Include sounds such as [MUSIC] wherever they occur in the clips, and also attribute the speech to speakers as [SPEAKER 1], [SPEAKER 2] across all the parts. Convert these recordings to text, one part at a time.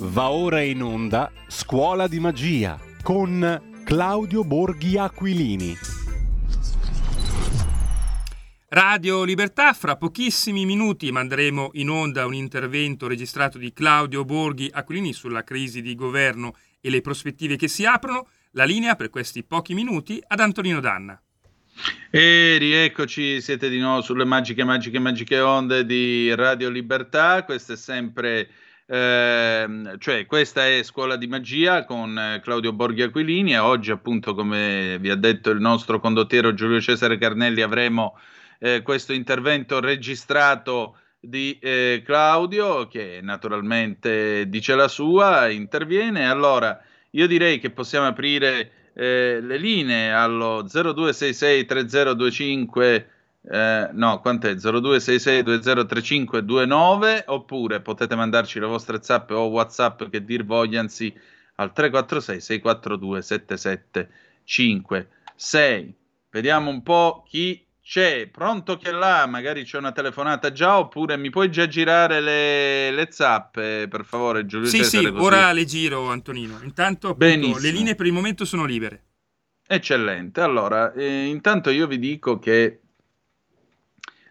[SPEAKER 1] Va ora in onda Scuola di Magia con Claudio Borghi Aquilini.
[SPEAKER 2] Radio Libertà, fra pochissimi minuti manderemo in onda un intervento registrato di Claudio Borghi Aquilini sulla crisi di governo e le prospettive che si aprono. La linea per questi pochi minuti ad Antonino Danna.
[SPEAKER 3] E rieccoci, siete di nuovo sulle magiche, magiche, magiche onde di Radio Libertà. Questo è sempre eh, cioè questa è Scuola di Magia con eh, Claudio Borghi Aquilini e oggi appunto come vi ha detto il nostro condottiero Giulio Cesare Carnelli avremo eh, questo intervento registrato di eh, Claudio che naturalmente dice la sua, interviene. Allora io direi che possiamo aprire eh, le linee allo 0266 3025 eh, no, quant'è? 0266203529 oppure potete mandarci le vostre zap o whatsapp che dir vogliansi al 346 642 7756 vediamo un po' chi c'è. Pronto che là? Magari c'è una telefonata già oppure mi puoi già girare le, le zappe per favore Giulio
[SPEAKER 2] sì
[SPEAKER 3] Cesare,
[SPEAKER 2] sì
[SPEAKER 3] così.
[SPEAKER 2] ora le giro Antonino. Intanto appunto, le linee per il momento sono libere.
[SPEAKER 3] Eccellente. Allora eh, intanto io vi dico che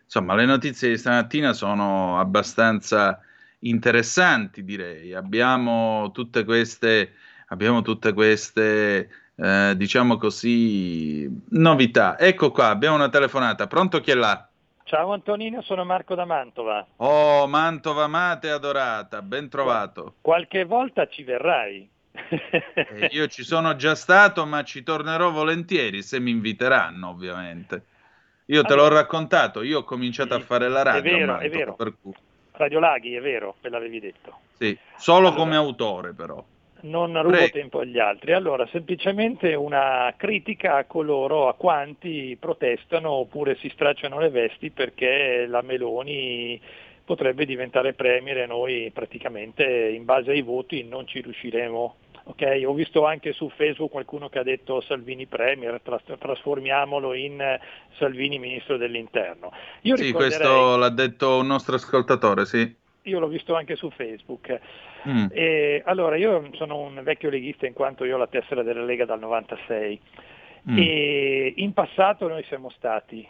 [SPEAKER 3] insomma, le notizie di stamattina sono abbastanza interessanti, direi. Abbiamo tutte queste, abbiamo tutte queste eh, diciamo così, novità. Ecco qua, abbiamo una telefonata. Pronto chi è là?
[SPEAKER 4] Ciao Antonino, sono Marco da Mantova.
[SPEAKER 3] Oh, Mantova amata e adorata, ben trovato.
[SPEAKER 4] Qualche volta ci verrai.
[SPEAKER 3] Eh, io ci sono già stato, ma ci tornerò volentieri se mi inviteranno, ovviamente. Io te allora, l'ho raccontato, io ho cominciato sì, a fare la radio.
[SPEAKER 4] È vero, è vero.
[SPEAKER 3] Per cui...
[SPEAKER 4] Radio Laghi, è vero, ve l'avevi detto.
[SPEAKER 3] Sì, solo allora, come autore però.
[SPEAKER 4] Non rubo Prego. tempo agli altri. Allora, semplicemente una critica a coloro, a quanti protestano oppure si stracciano le vesti perché la Meloni potrebbe diventare premier e noi praticamente in base ai voti non ci riusciremo Okay, ho visto anche su Facebook qualcuno che ha detto Salvini Premier, tras- trasformiamolo in eh, Salvini Ministro dell'Interno.
[SPEAKER 3] Io sì, questo l'ha detto un nostro ascoltatore, sì.
[SPEAKER 4] Io l'ho visto anche su Facebook. Mm. E, allora, io sono un vecchio leghista in quanto io ho la tessera della Lega dal 96 mm. e in passato noi siamo stati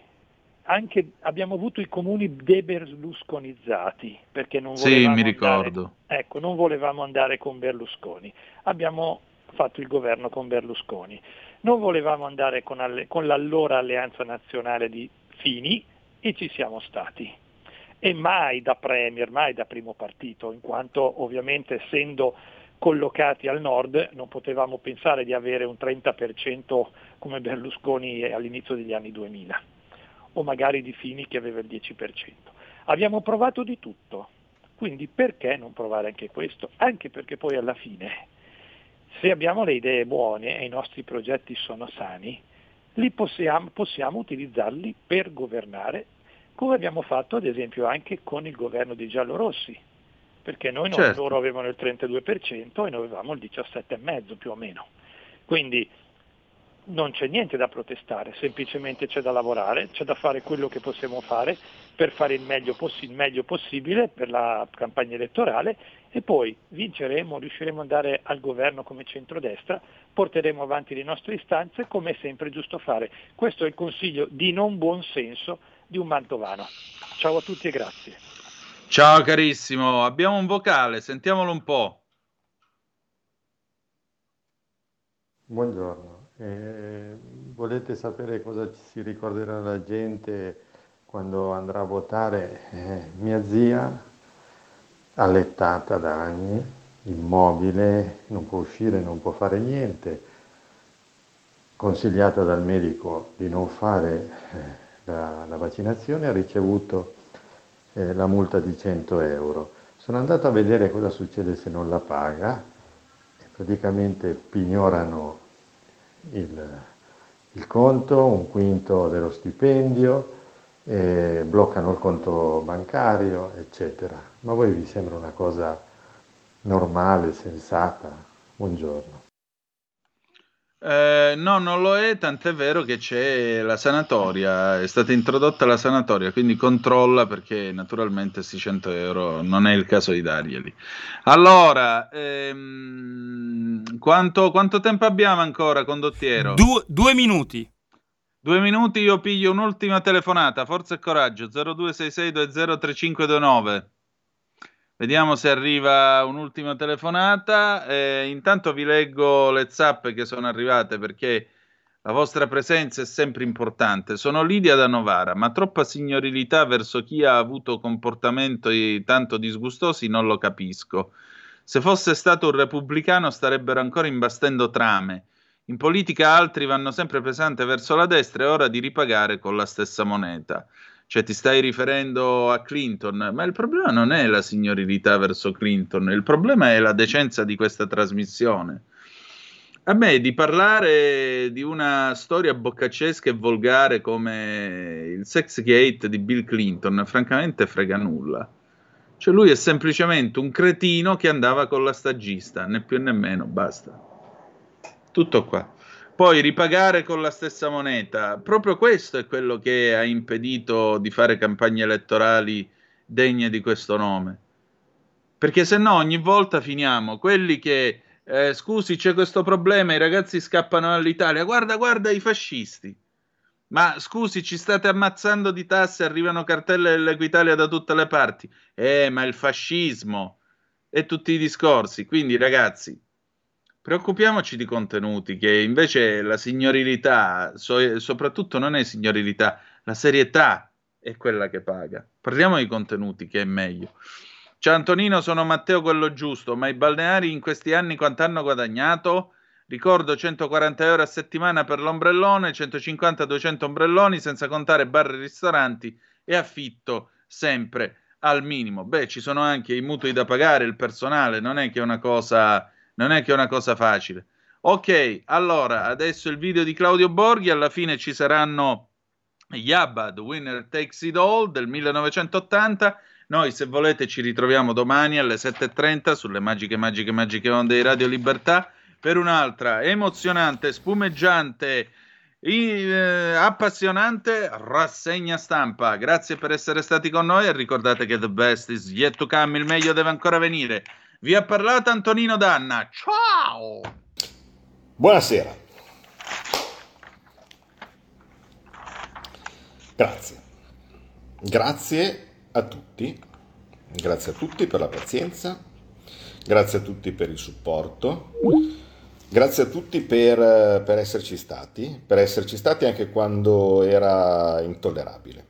[SPEAKER 4] anche, abbiamo avuto i comuni deberlusconizzati perché non volevamo,
[SPEAKER 3] sì, mi ricordo.
[SPEAKER 4] Andare, ecco, non volevamo andare con Berlusconi. Abbiamo fatto il governo con Berlusconi. Non volevamo andare con, alle, con l'allora alleanza nazionale di Fini e ci siamo stati. E mai da Premier, mai da primo partito, in quanto ovviamente essendo collocati al nord non potevamo pensare di avere un 30% come Berlusconi all'inizio degli anni 2000 o magari di Fini che aveva il 10%. Abbiamo provato di tutto, quindi perché non provare anche questo? Anche perché poi alla fine, se abbiamo le idee buone e i nostri progetti sono sani, li possiamo, possiamo utilizzarli per governare, come abbiamo fatto ad esempio anche con il governo dei giallorossi, perché noi non, certo. loro avevano il 32% e noi avevamo il 17,5% più o meno. Quindi non c'è niente da protestare, semplicemente c'è da lavorare, c'è da fare quello che possiamo fare per fare il meglio, poss- il meglio, possibile per la campagna elettorale e poi vinceremo, riusciremo ad andare al governo come centrodestra, porteremo avanti le nostre istanze come è sempre giusto fare. Questo è il consiglio di non buon senso di un mantovano. Ciao a tutti e grazie.
[SPEAKER 3] Ciao carissimo, abbiamo un vocale, sentiamolo un po'.
[SPEAKER 5] Buongiorno. Eh, volete sapere cosa si ricorderà la gente quando andrà a votare? Eh, mia zia, allettata da anni, immobile, non può uscire, non può fare niente, consigliata dal medico di non fare eh, la, la, vaccinazione, ha ricevuto eh, la multa di 100 euro. Sono andato a vedere cosa succede se non la paga, praticamente pignorano il, il conto, un quinto dello stipendio, eh, bloccano il conto bancario, eccetera. Ma a voi vi sembra una cosa normale, sensata? Buongiorno.
[SPEAKER 3] Eh, no, non lo è, tant'è vero che c'è la sanatoria, è stata introdotta la sanatoria, quindi controlla perché naturalmente questi 100 euro non è il caso di darglieli. Allora, ehm, quanto, quanto, tempo abbiamo ancora, condottiero?
[SPEAKER 2] Du- due minuti.
[SPEAKER 3] Due minuti, io piglio un'ultima telefonata, forza e coraggio, 0266203529. Vediamo se arriva un'ultima telefonata. Eh, intanto vi leggo le zappe che sono arrivate perché la vostra presenza è sempre importante. Sono Lidia da Novara, ma troppa signorilità verso chi ha avuto comportamenti tanto disgustosi non lo capisco. Se fosse stato un repubblicano starebbero ancora imbastendo trame. In politica altri vanno sempre pesante verso la destra, è ora di ripagare con la stessa moneta. Cioè ti stai riferendo a Clinton, ma il problema non è la signorilità verso Clinton, il problema è la decenza di questa trasmissione. A me di parlare di una storia boccaccesca e volgare come il sex gate di Bill Clinton, francamente frega nulla. Cioè lui è semplicemente un cretino che andava con la stagista, né più né meno, basta. Tutto qua. Poi ripagare con la stessa moneta, proprio questo è quello che ha impedito di fare campagne elettorali degne di questo nome. Perché se no ogni volta finiamo quelli che, eh, scusi, c'è questo problema, i ragazzi scappano dall'Italia, guarda, guarda i fascisti. Ma scusi, ci state ammazzando di tasse, arrivano cartelle dell'Equitalia da tutte le parti. Eh, ma il fascismo e tutti i discorsi. Quindi, ragazzi, Preoccupiamoci di contenuti, che invece la signorilità, so, soprattutto non è signorilità, la serietà è quella che paga. Parliamo di contenuti, che è meglio. Ciao Antonino, sono Matteo quello giusto, ma i balneari in questi anni quanto hanno guadagnato? Ricordo 140 euro a settimana per l'ombrellone, 150-200 ombrelloni, senza contare bar e ristoranti e affitto sempre al minimo. Beh, ci sono anche i mutui da pagare, il personale, non è che è una cosa non è che è una cosa facile. Ok, allora adesso il video di Claudio Borghi, alla fine ci saranno Yabad, Winner Takes It All del 1980. Noi, se volete, ci ritroviamo domani alle 7.30 sulle magiche, magiche, magiche onde di Radio Libertà per un'altra emozionante, spumeggiante, eh, appassionante rassegna stampa. Grazie per essere stati con noi e ricordate che the best is yet to come, il meglio deve ancora venire. Vi ha parlato Antonino Danna. Ciao!
[SPEAKER 6] Buonasera. Grazie. Grazie a tutti. Grazie a tutti per la pazienza. Grazie a tutti per il supporto. Grazie a tutti per, per esserci stati, per esserci stati anche quando era intollerabile.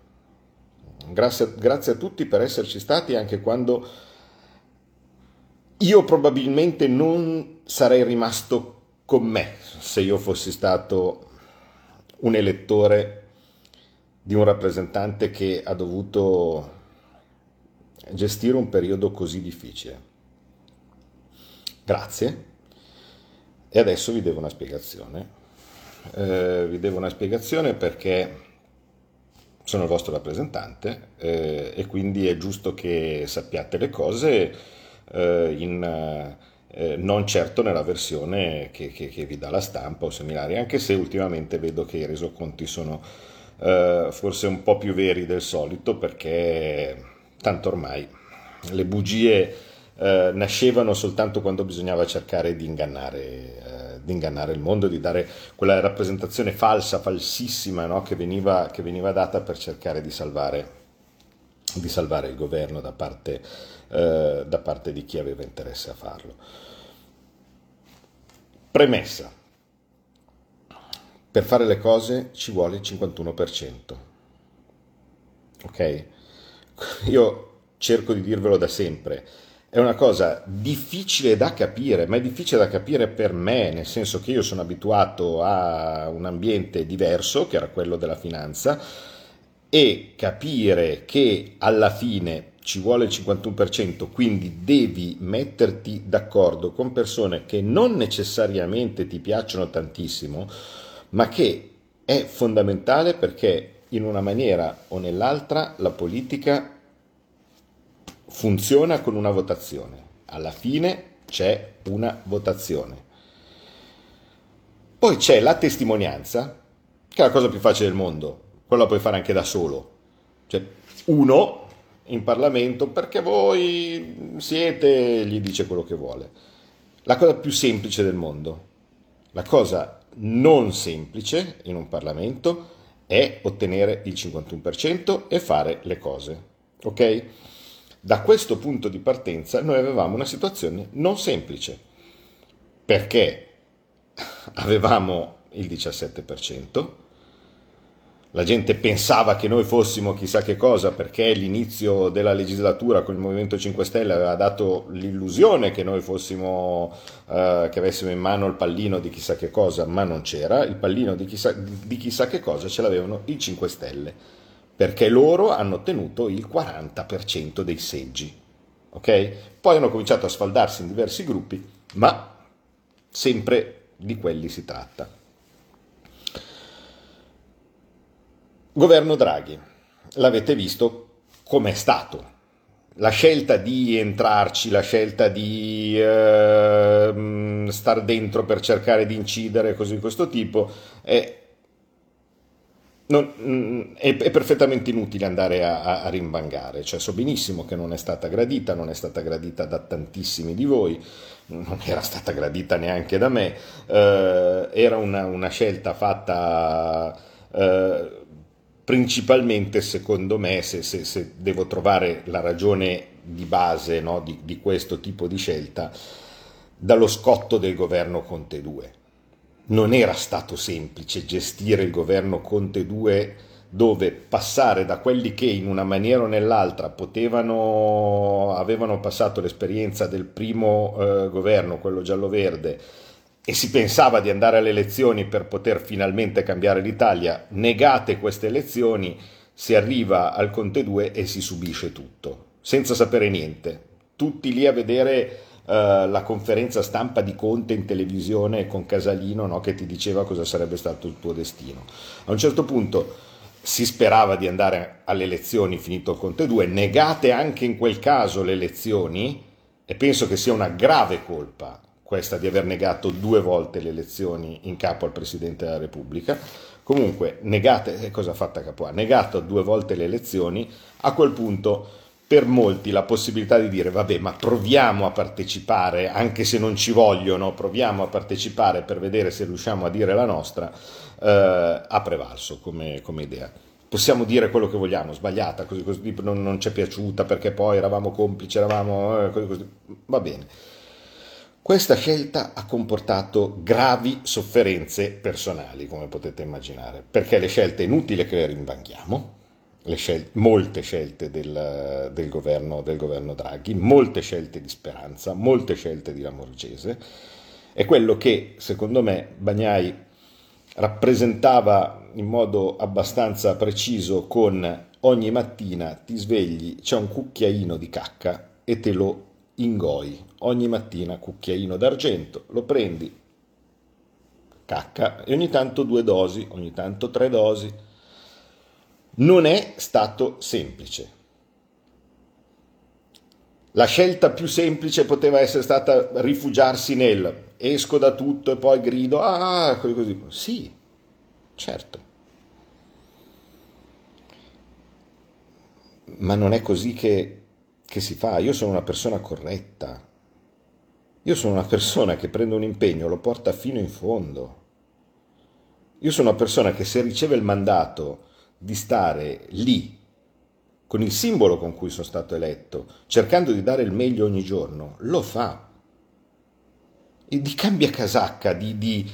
[SPEAKER 6] Grazie, grazie a tutti per esserci stati anche quando io probabilmente non sarei rimasto con me se io fossi stato un elettore di un rappresentante che ha dovuto gestire un periodo così difficile. Grazie. E adesso vi devo una spiegazione. Eh, vi devo una spiegazione perché sono il vostro rappresentante eh, e quindi è giusto che sappiate le cose eh, in, eh, non certo nella versione che, che, che, vi dà la stampa o seminari, anche se ultimamente vedo che i resoconti sono eh, forse un po' più veri del solito perché tanto ormai le bugie eh, nascevano soltanto quando bisognava cercare di ingannare, eh, di ingannare, il mondo, di dare quella rappresentazione falsa, falsissima no? che, veniva, che, veniva, data per cercare di salvare, di salvare il governo da parte eh, da parte di chi aveva interesse a farlo. Premessa. Per fare le cose ci vuole il 51%. Ok? [LAUGHS] Io cerco di dirvelo da sempre. È una cosa difficile da capire, ma è difficile da capire per me, nel senso che io sono abituato a un ambiente diverso, che era quello della finanza, e capire che alla fine ci vuole il 51%, quindi devi metterti d'accordo con persone che non necessariamente ti piacciono tantissimo, ma che è fondamentale perché in una maniera o nell'altra la politica funziona con una votazione. Alla fine c'è una votazione. Poi c'è la testimonianza, che è la cosa più facile del mondo, quella la puoi fare anche da solo. Cioè, uno in Parlamento, perché voi siete, gli dice quello che vuole. La cosa più semplice del mondo. La cosa non semplice in un Parlamento è ottenere il 51% e fare le cose. Ok? Da questo punto di partenza noi avevamo una situazione non semplice, perché [LAUGHS] avevamo il 17%, la gente pensava che noi fossimo chissà che cosa perché l'inizio della legislatura con il Movimento 5 Stelle aveva dato l'illusione che noi fossimo, eh, che avessimo in mano il pallino di chissà che cosa, ma non c'era, il pallino di chissà, di chissà che cosa ce l'avevano i 5 Stelle, perché loro hanno ottenuto il 40% dei seggi. ok? Poi hanno cominciato a sfaldarsi in diversi gruppi, ma sempre di quelli si tratta. Governo Draghi, l'avete visto com'è stato. La scelta di entrarci, la scelta di eh, star dentro per cercare di incidere, cose di questo tipo, è, non, è, è perfettamente inutile andare a, a, rimbangare. Cioè, so benissimo che non è stata gradita, non è stata gradita da tantissimi di voi, non era stata gradita neanche da me, eh, era una, una, scelta fatta... Eh, principalmente secondo me, se, se, se, devo trovare la ragione di base no, di, di, questo tipo di scelta, dallo scotto del governo Conte 2. Non era stato semplice gestire il governo Conte 2 dove passare da quelli che in una maniera o nell'altra potevano, avevano passato l'esperienza del primo eh, governo, quello giallo-verde, e si pensava di andare alle elezioni per poter finalmente cambiare l'Italia, negate queste elezioni, si arriva al Conte 2 e si subisce tutto, senza sapere niente. Tutti lì a vedere uh, la conferenza stampa di Conte in televisione con Casalino no, che ti diceva cosa sarebbe stato il tuo destino. A un certo punto si sperava di andare alle elezioni finito il Conte 2, negate anche in quel caso le elezioni e penso che sia una grave colpa questa di aver negato due volte le elezioni in capo al Presidente della Repubblica. Comunque, negate, eh, cosa ha fatto Capoa? Negato due volte le elezioni, a quel punto per molti la possibilità di dire vabbè ma proviamo a partecipare anche se non ci vogliono, proviamo a partecipare per vedere se riusciamo a dire la nostra, eh, ha prevalso come, come, idea. Possiamo dire quello che vogliamo, sbagliata, così, così non, non ci è piaciuta perché poi eravamo complici, eravamo... Eh, così, così. Va bene questa scelta ha comportato gravi sofferenze personali, come potete immaginare, perché le scelte inutili che le rimbanchiamo, le scelte, molte scelte del, del, governo, del, governo, Draghi, molte scelte di Speranza, molte scelte di Lamorgese, è quello che secondo me Bagnai rappresentava in modo abbastanza preciso con ogni mattina ti svegli, c'è un cucchiaino di cacca e te lo ingoi ogni mattina cucchiaino d'argento, lo prendi, cacca, e ogni tanto due dosi, ogni tanto tre dosi. Non è stato semplice. La scelta più semplice poteva essere stata rifugiarsi nel esco da tutto e poi grido, ah, così. Sì, certo. Ma non è così che, che si fa. Io sono una persona corretta. Io sono una persona che prende un impegno, lo porta fino in fondo. Io sono una persona che se riceve il mandato di stare lì, con il simbolo con cui sono stato eletto, cercando di dare il meglio ogni giorno, lo fa. E di cambia casacca, di, di,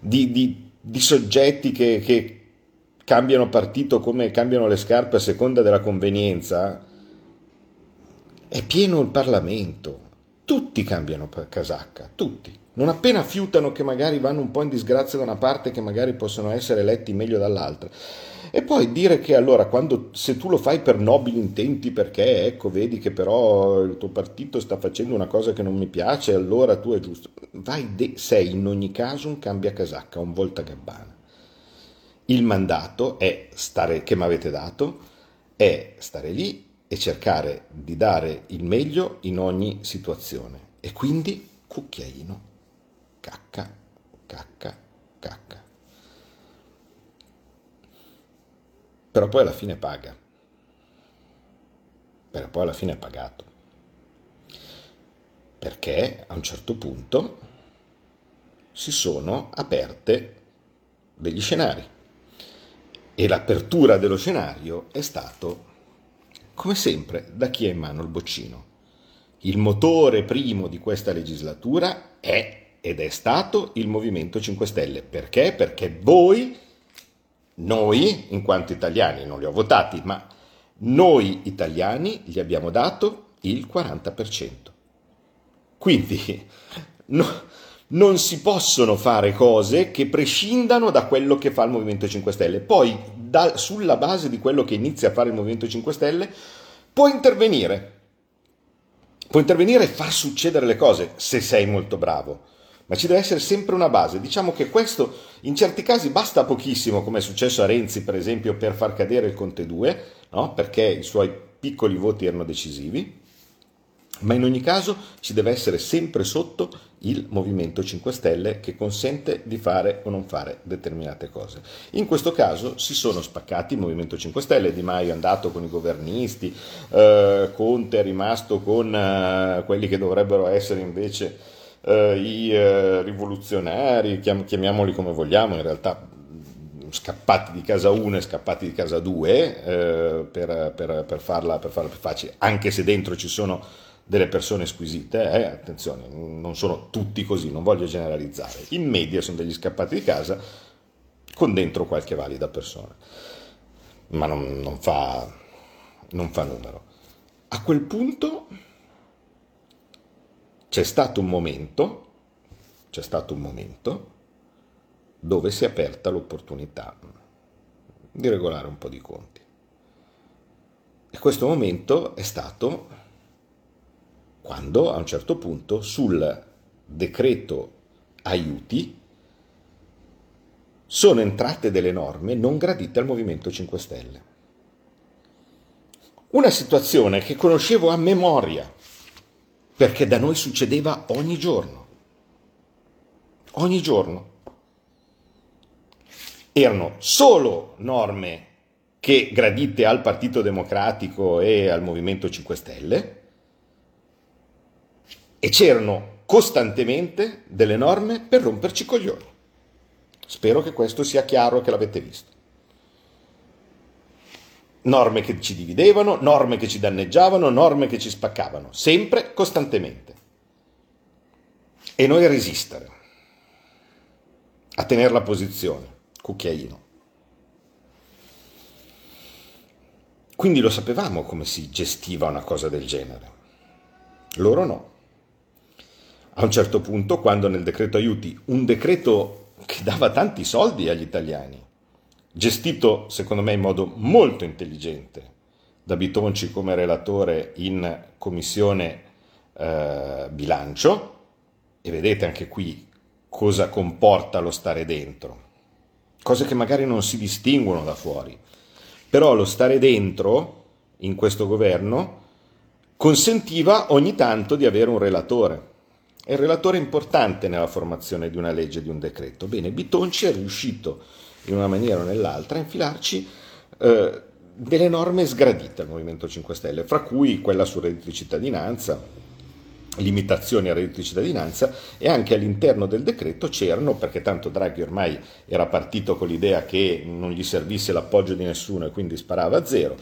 [SPEAKER 6] di, di soggetti che, che cambiano partito come cambiano le scarpe a seconda della convenienza, è pieno il Parlamento, tutti cambiano casacca, tutti. Non appena fiutano che magari vanno un po' in disgrazia da una parte che magari possono essere eletti meglio dall'altra. E poi dire che allora quando, se tu lo fai per nobili intenti perché ecco vedi che però il tuo partito sta facendo una cosa che non mi piace allora tu è giusto vai de- sei in ogni caso un cambia casacca un volta gabbana il mandato è stare che mi avete dato è stare lì e cercare di dare il meglio in ogni situazione. E quindi cucchiaino. cacca, cacca, cacca. Però poi alla fine paga. Però poi alla fine è pagato. Perché a un certo punto si sono aperte degli scenari. E l'apertura dello scenario è stato, come sempre, da chi ha in mano il boccino. Il motore primo di questa legislatura è ed è stato il Movimento 5 Stelle. Perché? Perché voi, noi, in quanto italiani, non li ho votati, ma noi italiani gli abbiamo dato il 40%. Quindi no, non si possono fare cose che prescindano da quello che fa il Movimento 5 Stelle. Poi, da, sulla base di quello che inizia a fare il Movimento 5 Stelle, può intervenire. Può intervenire e far succedere le cose se sei molto bravo. Ma ci deve essere sempre una base. Diciamo che questo in certi casi basta pochissimo, come è successo a Renzi, per esempio, per far cadere il Conte 2, no? perché i suoi piccoli voti erano decisivi ma in ogni caso ci deve essere sempre sotto il Movimento 5 Stelle che consente di fare o non fare determinate cose. In questo caso si sono spaccati il Movimento 5 Stelle, Di Maio è andato con i governisti, eh, Conte è rimasto con eh, quelli che dovrebbero essere invece eh, i eh, rivoluzionari, chiam- chiamiamoli come vogliamo, in realtà scappati di casa 1 e scappati di casa 2 eh, per, per, per, farla, per farla più facile, anche se dentro ci sono delle persone squisite, eh, attenzione, non sono tutti così, non voglio generalizzare, in media sono degli scappati di casa con dentro qualche valida persona, ma non, non, fa, non fa numero. A quel punto c'è stato un momento, c'è stato un momento dove si è aperta l'opportunità di regolare un po' di conti. E questo momento è stato quando a un certo punto sul decreto aiuti sono entrate delle norme non gradite al Movimento 5 Stelle. Una situazione che conoscevo a memoria, perché da noi succedeva ogni giorno. Ogni giorno. Erano solo norme che gradite al Partito Democratico e al Movimento 5 Stelle, e c'erano costantemente delle norme per romperci coglioni. Spero che questo sia chiaro e che l'avete visto. Norme che ci dividevano, norme che ci danneggiavano, norme che ci spaccavano, sempre, costantemente. E noi a resistere, a tenere la posizione, cucchiaino. Quindi lo sapevamo come si gestiva una cosa del genere. Loro no a un certo punto, quando nel decreto aiuti, un decreto che dava tanti soldi agli italiani, gestito secondo me in modo molto intelligente da Bitonci come relatore in commissione eh, bilancio, e vedete anche qui cosa comporta lo stare dentro, cose che magari non si distinguono da fuori, però lo stare dentro in questo governo consentiva ogni tanto di avere un relatore è il relatore importante nella formazione di una legge, di un decreto. Bene, Bitonci è riuscito in una maniera o nell'altra a infilarci eh, delle norme sgradite al Movimento 5 Stelle, fra cui quella sul reddito di cittadinanza, limitazioni al reddito di cittadinanza e anche all'interno del decreto c'erano, perché tanto Draghi ormai era partito con l'idea che non gli servisse l'appoggio di nessuno e quindi sparava a zero,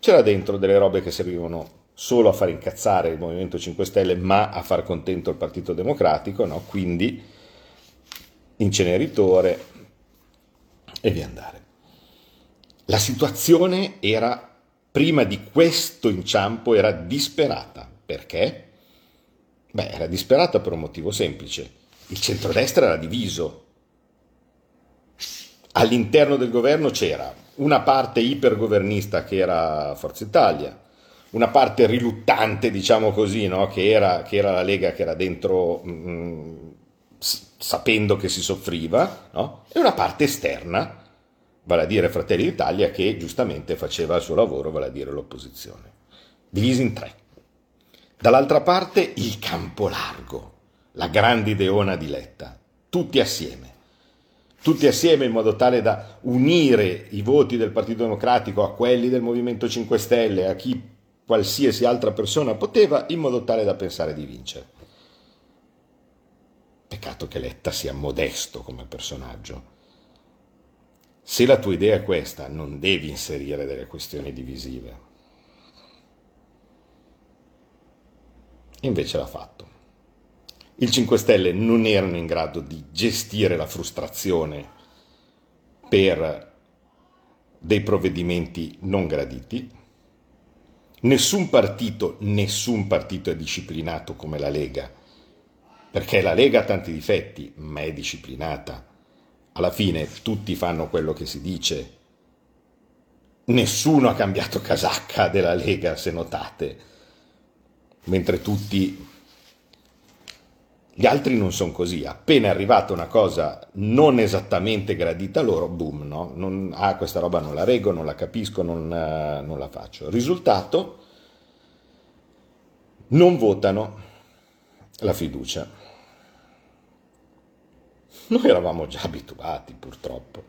[SPEAKER 6] c'era dentro delle robe che servivano solo a far incazzare il Movimento 5 Stelle, ma a far contento il Partito Democratico, no? quindi inceneritore e via andare. La situazione era, prima di questo inciampo, era disperata. Perché? Beh, era disperata per un motivo semplice. Il centrodestra era diviso. All'interno del governo c'era una parte ipergovernista che era Forza Italia, una parte riluttante, diciamo così, no? che, era, che, era, la Lega che era dentro mh, mm, sapendo che si soffriva, no? e una parte esterna, vale a dire Fratelli d'Italia, che giustamente faceva il suo lavoro, vale a dire l'opposizione. Divisi in tre. Dall'altra parte il campo largo, la grande ideona di Letta. tutti assieme. Tutti assieme in modo tale da unire i voti del Partito Democratico a quelli del Movimento 5 Stelle, a chi qualsiasi altra persona poteva, in modo tale da pensare di vincere. Peccato che Letta sia modesto come personaggio. Se la tua idea è questa, non devi inserire delle questioni divisive. Invece l'ha fatto. Il 5 Stelle non erano in grado di gestire la frustrazione per dei provvedimenti non graditi. Nessun partito, nessun partito è disciplinato come la Lega, perché la Lega ha tanti difetti, ma è disciplinata. Alla fine tutti fanno quello che si dice. Nessuno ha cambiato [LAUGHS] casacca della Lega, se notate, mentre tutti gli altri non sono così, appena è arrivata una cosa non esattamente gradita loro, boom, no? Non, ah, questa roba non la reggo, non la capisco, non, uh, non la faccio. Risultato, non votano la fiducia. Noi eravamo già abituati, purtroppo.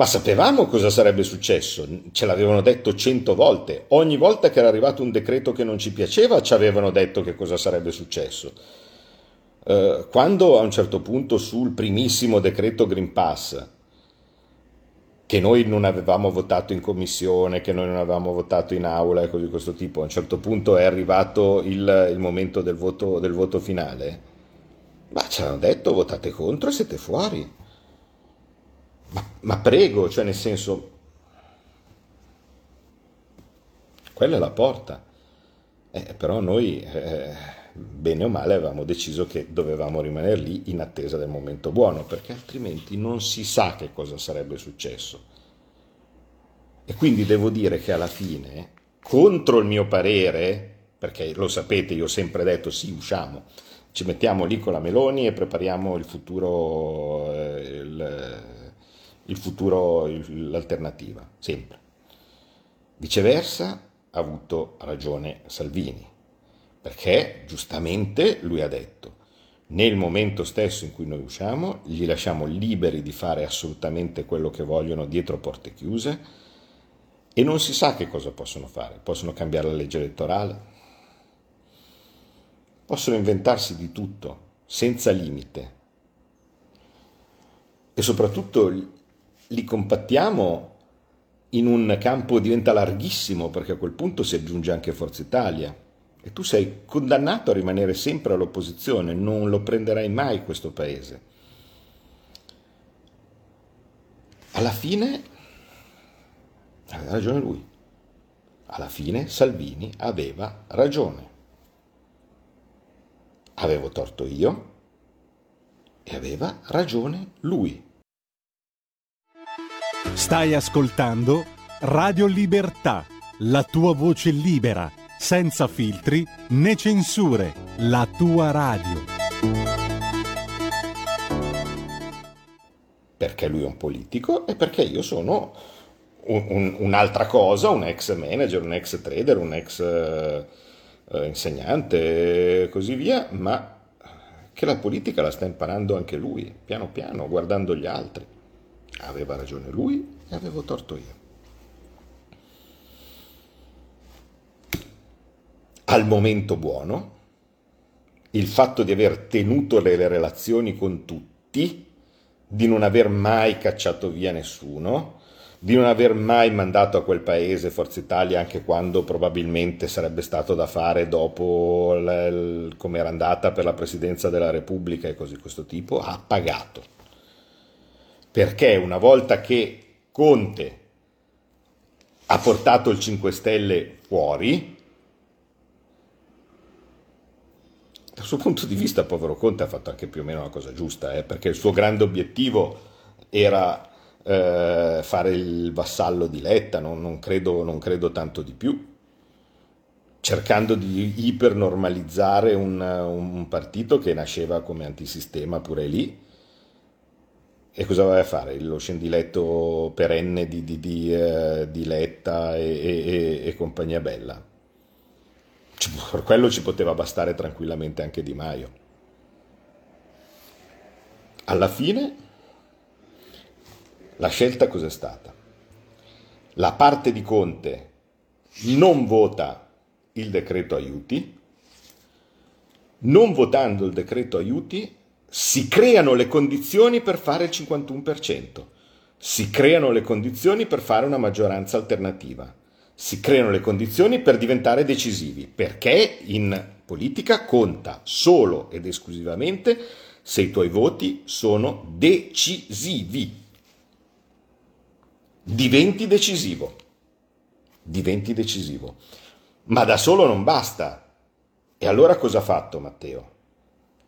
[SPEAKER 6] Ma sapevamo cosa sarebbe successo, ce l'avevano detto cento volte. Ogni volta che era arrivato un decreto che non ci piaceva, ci avevano detto che cosa sarebbe successo. Eh, quando a un certo punto sul primissimo decreto Green Pass, che noi non avevamo votato in commissione, che noi non avevamo votato in aula e cose di questo tipo, a un certo punto è arrivato il, il momento del voto, del voto finale, ma ci hanno detto votate contro e siete fuori. Ma, ma prego, cioè nel senso, quella è la porta. Eh, però noi... Eh, bene o male avevamo deciso che dovevamo rimanere lì in attesa del momento buono, perché altrimenti non si sa che cosa sarebbe successo. E quindi devo dire che alla fine, contro il mio parere, perché lo sapete, io ho sempre detto sì, usciamo, ci mettiamo lì con la Meloni e prepariamo il futuro, eh, il futuro l'alternativa, sempre. Viceversa, ha avuto ragione Salvini perché giustamente lui ha detto, nel momento stesso in cui noi usciamo, gli lasciamo liberi di fare assolutamente quello che vogliono dietro porte chiuse e non si sa che cosa possono fare. Possono cambiare la legge elettorale, possono inventarsi di tutto, senza limite. E soprattutto li compattiamo in un campo diventa larghissimo, perché a quel punto si aggiunge anche Forza Italia e tu sei condannato a rimanere sempre all'opposizione, non lo prenderai mai questo paese. Alla fine aveva ragione lui. Alla fine Salvini aveva ragione. Avevo torto io e aveva ragione lui.
[SPEAKER 1] Stai ascoltando Radio Libertà, la tua voce libera senza filtri né censure, la tua radio.
[SPEAKER 6] Perché lui è un politico e perché io sono un, un, un'altra cosa, un ex manager, un ex trader, un ex eh, insegnante e così via, ma che la politica la sta imparando anche lui, piano piano, guardando gli altri. Aveva ragione lui e avevo torto io. al momento buono, il fatto di aver tenuto le relazioni con tutti, di non aver mai cacciato via nessuno, di non aver mai mandato a quel paese Forza Italia anche quando probabilmente sarebbe stato da fare dopo come era andata per la presidenza della Repubblica e cose di questo tipo, ha pagato. Perché una volta che Conte ha portato il 5 Stelle fuori, dal suo punto di vista, povero Conte ha fatto anche più o meno una cosa giusta, eh, perché il suo grande obiettivo era eh, fare il vassallo di Letta, non, non, credo, non, credo, tanto di più, cercando di ipernormalizzare un, un partito che nasceva come antisistema pure lì. E cosa voleva fare? Lo scendiletto perenne di, di, di, eh, di Letta e, e, e compagnia bella per quello ci poteva bastare tranquillamente anche Di Maio. alla fine la scelta cos'è stata? La parte di Conte non vota il decreto aiuti, non votando il decreto aiuti si creano le condizioni per fare il 51%, si creano le condizioni per fare una maggioranza alternativa, si creano le condizioni per diventare decisivi, perché in politica conta solo ed esclusivamente se i tuoi voti sono decisivi. Diventi decisivo. Diventi decisivo. Ma da solo non basta. E allora cosa ha fatto Matteo?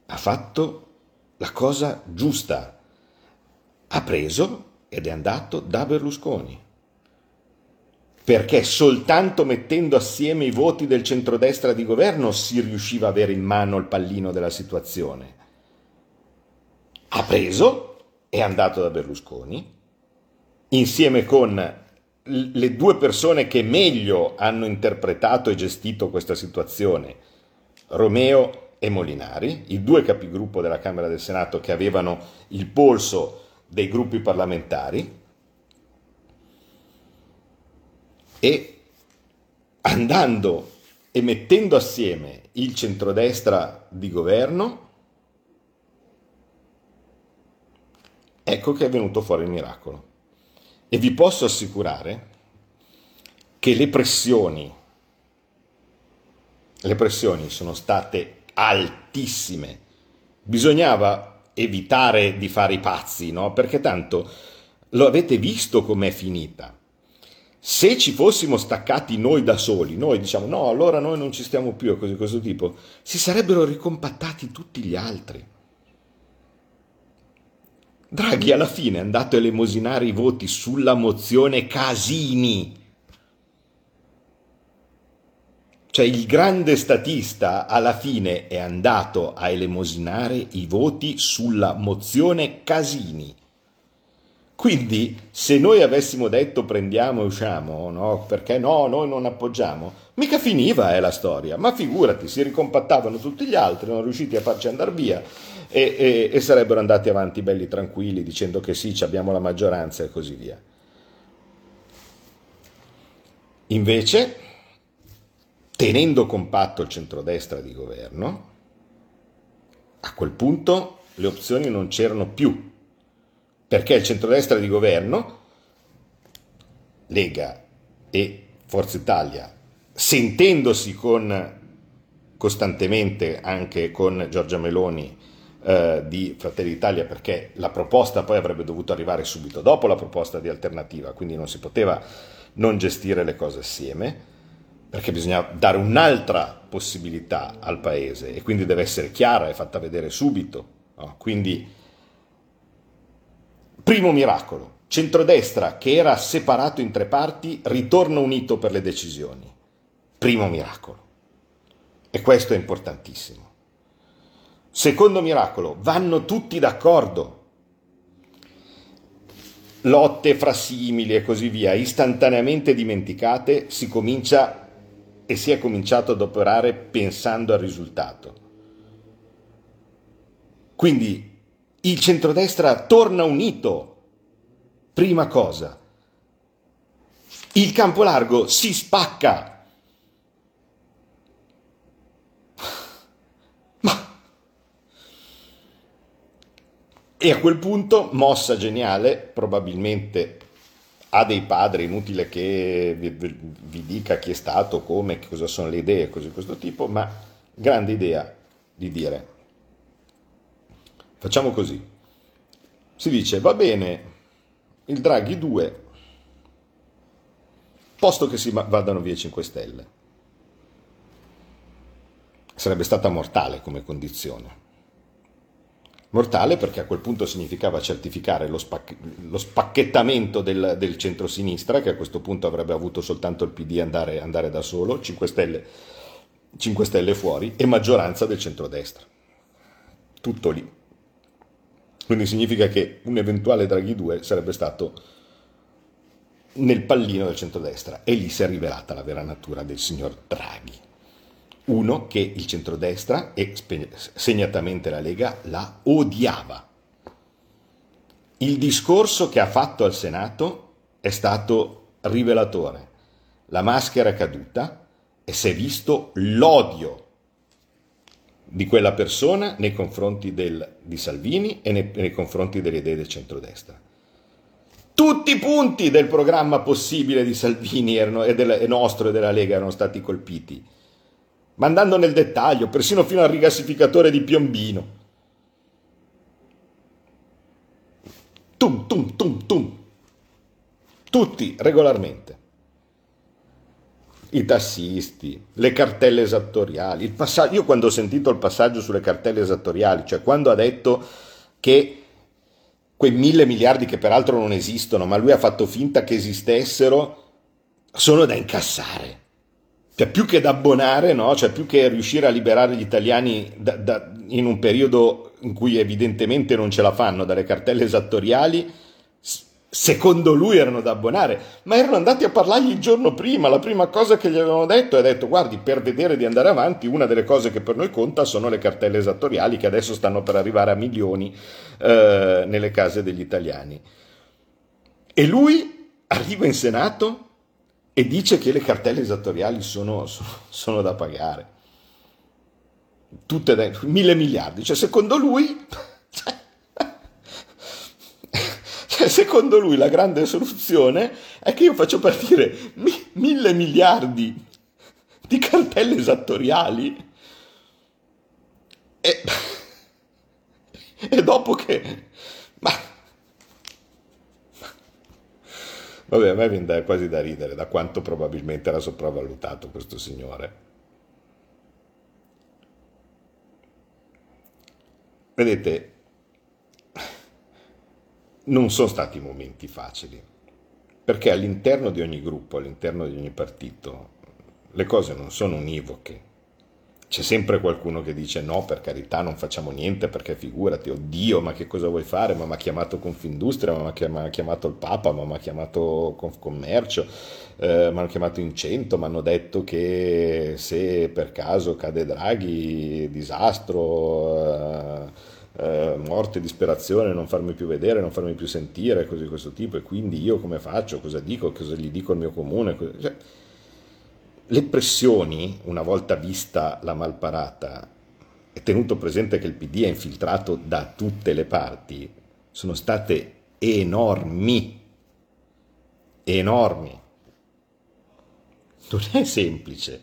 [SPEAKER 6] Ha fatto la cosa giusta. Ha preso ed è andato da Berlusconi. Perché soltanto mettendo assieme i voti del centrodestra di governo si riusciva a avere in mano il pallino della situazione. Ha preso, è andato da Berlusconi, insieme con le due persone che meglio hanno interpretato e gestito questa situazione, Romeo e Molinari, i due capigruppo della Camera del Senato che avevano il polso dei gruppi parlamentari, e andando e mettendo assieme il centrodestra di governo, ecco che è venuto fuori il miracolo. E vi posso assicurare che le pressioni, le pressioni sono state altissime. Bisognava evitare di fare i pazzi, no? Perché tanto lo avete visto com'è finita. Se ci fossimo staccati noi da soli, noi diciamo no, allora noi non ci stiamo più e cose di questo tipo, si sarebbero ricompattati tutti gli altri. Draghi alla fine è andato a elemosinare i voti sulla mozione Casini Cioè il grande statista alla fine è andato a elemosinare i voti sulla mozione Casini. Quindi se noi avessimo detto prendiamo e usciamo, no? perché no, noi non appoggiamo, mica finiva eh, la storia, ma figurati, si ricompattavano tutti gli altri, non riusciti a farci andare via e, e, e sarebbero andati avanti belli tranquilli dicendo che sì, abbiamo la maggioranza e così via. Invece tenendo compatto il centrodestra di governo, a quel punto le opzioni non c'erano più, perché il centrodestra di governo, Lega e Forza Italia, sentendosi con, costantemente anche con Giorgia Meloni eh, di Fratelli d'Italia, perché la proposta poi avrebbe dovuto arrivare subito dopo la proposta di alternativa, quindi non si poteva non gestire le cose assieme, perché bisogna dare un'altra possibilità al paese e quindi deve essere chiara e fatta vedere subito. No? Quindi, primo miracolo, centrodestra che era separato in tre parti ritorna unito per le decisioni. Primo miracolo. E questo è importantissimo. Secondo miracolo, vanno tutti d'accordo. Lotte fra simili e così via, istantaneamente dimenticate, si comincia e si è cominciato ad operare pensando al risultato. Quindi il centrodestra torna unito. Prima cosa. Il campo largo si spacca. E a quel punto, mossa geniale, probabilmente ha dei padri, inutile che vi, vi, dica chi è stato, come, cosa sono le idee, cose di questo tipo, ma grande idea di dire, facciamo così, si dice va bene, il Draghi 2, posto che si vadano via 5 Stelle, sarebbe stata mortale come condizione mortale perché a quel punto significava certificare lo, spac- lo spacchettamento del, del centro-sinistra, che a questo punto avrebbe avuto soltanto il PD andare, andare da solo, 5 Stelle, 5 Stelle fuori, e maggioranza del centrodestra. Tutto lì. Quindi significa che un eventuale Draghi 2 sarebbe stato nel pallino del centrodestra e lì si è rivelata la vera natura del signor Draghi uno che il centrodestra e segnatamente la Lega la odiava. il discorso che ha fatto al Senato è stato rivelatore. La maschera è caduta e si è visto l'odio di quella persona nei confronti del, di Salvini e nei, nei confronti delle idee del centrodestra. Tutti i punti del programma possibile di Salvini erano, e, del, e nostro e della Lega erano stati colpiti, ma andando nel dettaglio, persino fino al rigassificatore di Piombino. Tum, tum, tum, tum. Tutti regolarmente. I tassisti, le cartelle esattoriali. Passaggio, io quando ho sentito il passaggio sulle cartelle esattoriali, cioè quando ha detto che quei mille miliardi che peraltro non esistono, ma lui ha fatto finta che esistessero, sono da incassare. Cioè più che da abbonare, no? cioè più che riuscire a liberare gli italiani da, da, in un periodo in cui evidentemente non ce la fanno dalle cartelle esattoriali, secondo lui erano da abbonare, ma erano andati a parlargli il giorno prima, la prima cosa che gli avevano detto è detto guardi per vedere di andare avanti una delle cose che per noi conta sono le cartelle esattoriali che adesso stanno per arrivare a milioni eh, nelle case degli italiani. E lui arriva in Senato e dice che le cartelle esattoriali sono, sono, sono da pagare. Tutte da, mille miliardi, cioè secondo lui, cioè, secondo lui la grande soluzione è che io faccio partire mi, mille miliardi di cartelle esattoriali. E, e dopo che... vabbè, a me viene quasi da ridere da quanto probabilmente era sopravvalutato questo signore. Vedete, non sono stati momenti facili, perché all'interno di ogni gruppo, all'interno di ogni partito, le cose non sono univoche. C'è sempre qualcuno che dice no, per carità, non facciamo niente perché figurati, oddio, ma che cosa vuoi fare? Ma mi ha chiamato Confindustria, ma mi ha chiamato il Papa, ma mi ha chiamato Confcommercio, eh, mi hanno chiamato in cento, mi hanno detto che se per caso cade Draghi, disastro, eh, eh, morte, disperazione, non farmi più vedere, non farmi più sentire, cose di questo tipo, e quindi io come faccio, cosa dico, cosa gli dico al mio comune? Cioè, le pressioni, una volta vista la malparata, e tenuto presente che il PD è infiltrato da tutte le parti, sono state enormi, enormi. Non è semplice.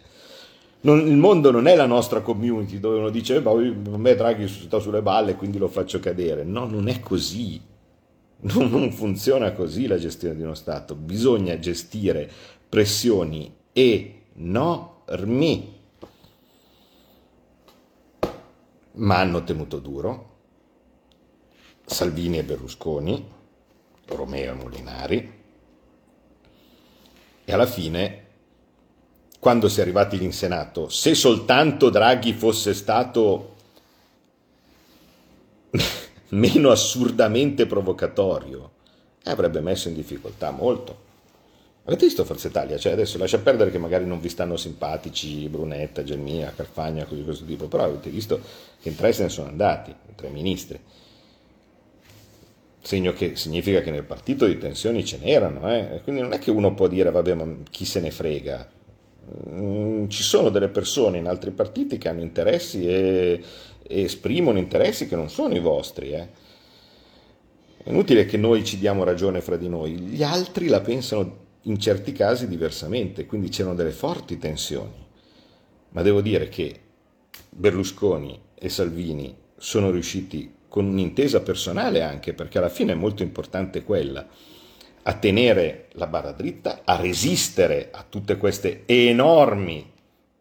[SPEAKER 6] Non, il mondo non è la nostra community dove uno dice, ma a me Draghi sta sulle balle quindi lo faccio cadere. No, non è così. Non, non funziona così la gestione di uno Stato. Bisogna gestire pressioni enormi. Ma hanno tenuto duro. Salvini e Berlusconi, Romeo e Molinari. E alla fine quando si è arrivati in Senato, se soltanto Draghi fosse stato [LAUGHS] meno assurdamente provocatorio, avrebbe messo in difficoltà molto. Avete visto Forza Italia? Cioè adesso lascia perdere che magari non vi stanno simpatici Brunetta, Gelmia, Carfagna, così di questo tipo, però avete visto che in tre se ne sono andati, tre ministri. Segno che significa che nel partito di tensioni ce n'erano, eh? quindi non è che uno può dire vabbè ma chi se ne frega, Mm, ci sono delle persone in altri partiti che hanno interessi e, e esprimono interessi che non sono i vostri. Eh. È inutile che noi ci diamo ragione fra di noi, gli altri la pensano in certi casi diversamente, quindi c'erano delle forti tensioni. Ma devo dire che Berlusconi e Salvini sono riusciti con un'intesa personale anche, perché alla fine è molto importante quella a tenere la barra dritta, a resistere a tutte queste enormi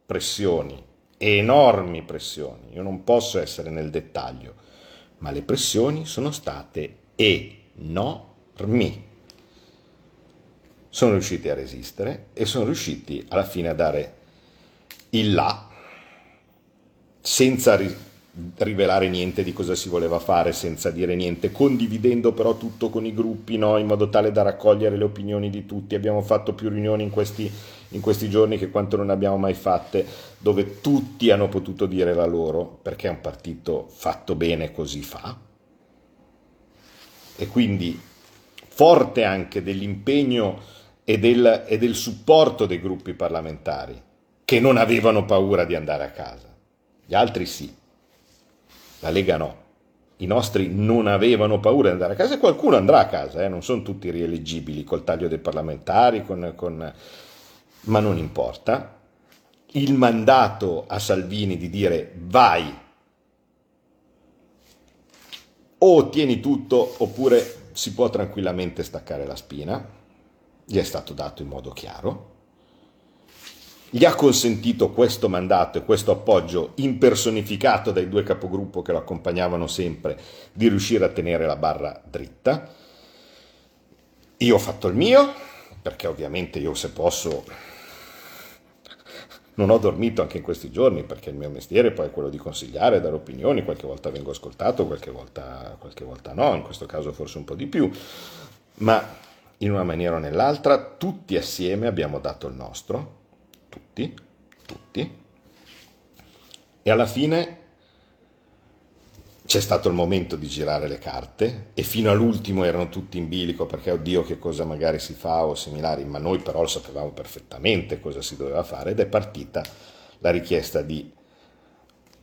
[SPEAKER 6] pressioni, enormi pressioni. Io non posso essere nel dettaglio, ma le pressioni sono state enormi. Sono riusciti a resistere e sono riusciti alla fine a dare il là senza rivelare niente di cosa si voleva fare senza dire niente, condividendo però tutto con i gruppi no? in modo tale da raccogliere le opinioni di tutti. Abbiamo fatto più riunioni in questi, in questi giorni che quanto non abbiamo mai fatte, dove tutti hanno potuto dire la loro, perché è un partito fatto bene così fa. e quindi forte anche dell'impegno e del, e del supporto dei gruppi parlamentari, che non avevano paura di andare a casa. Gli altri sì, la Lega no. I nostri non avevano paura di andare a casa e qualcuno andrà a casa, eh? non sono tutti rieleggibili col taglio dei parlamentari, con, con... ma non importa. Il mandato a Salvini di dire vai, o ottieni tutto oppure si può tranquillamente staccare la spina, gli è stato dato in modo chiaro gli ha consentito questo mandato e questo appoggio impersonificato dai due capogruppo che lo accompagnavano sempre di riuscire a tenere la barra dritta. Io ho fatto il mio, perché ovviamente io se posso non ho dormito anche in questi giorni perché il mio mestiere poi è quello di consigliare, dare opinioni, qualche volta vengo ascoltato, qualche volta, qualche volta no, in questo caso forse un po' di più, ma in una maniera o nell'altra tutti assieme abbiamo dato il nostro tutti, tutti, e alla fine c'è stato il momento di girare le carte e fino all'ultimo erano tutti in bilico perché oddio che cosa magari si fa o similari, ma noi però lo sapevamo perfettamente cosa si doveva fare ed è partita la richiesta di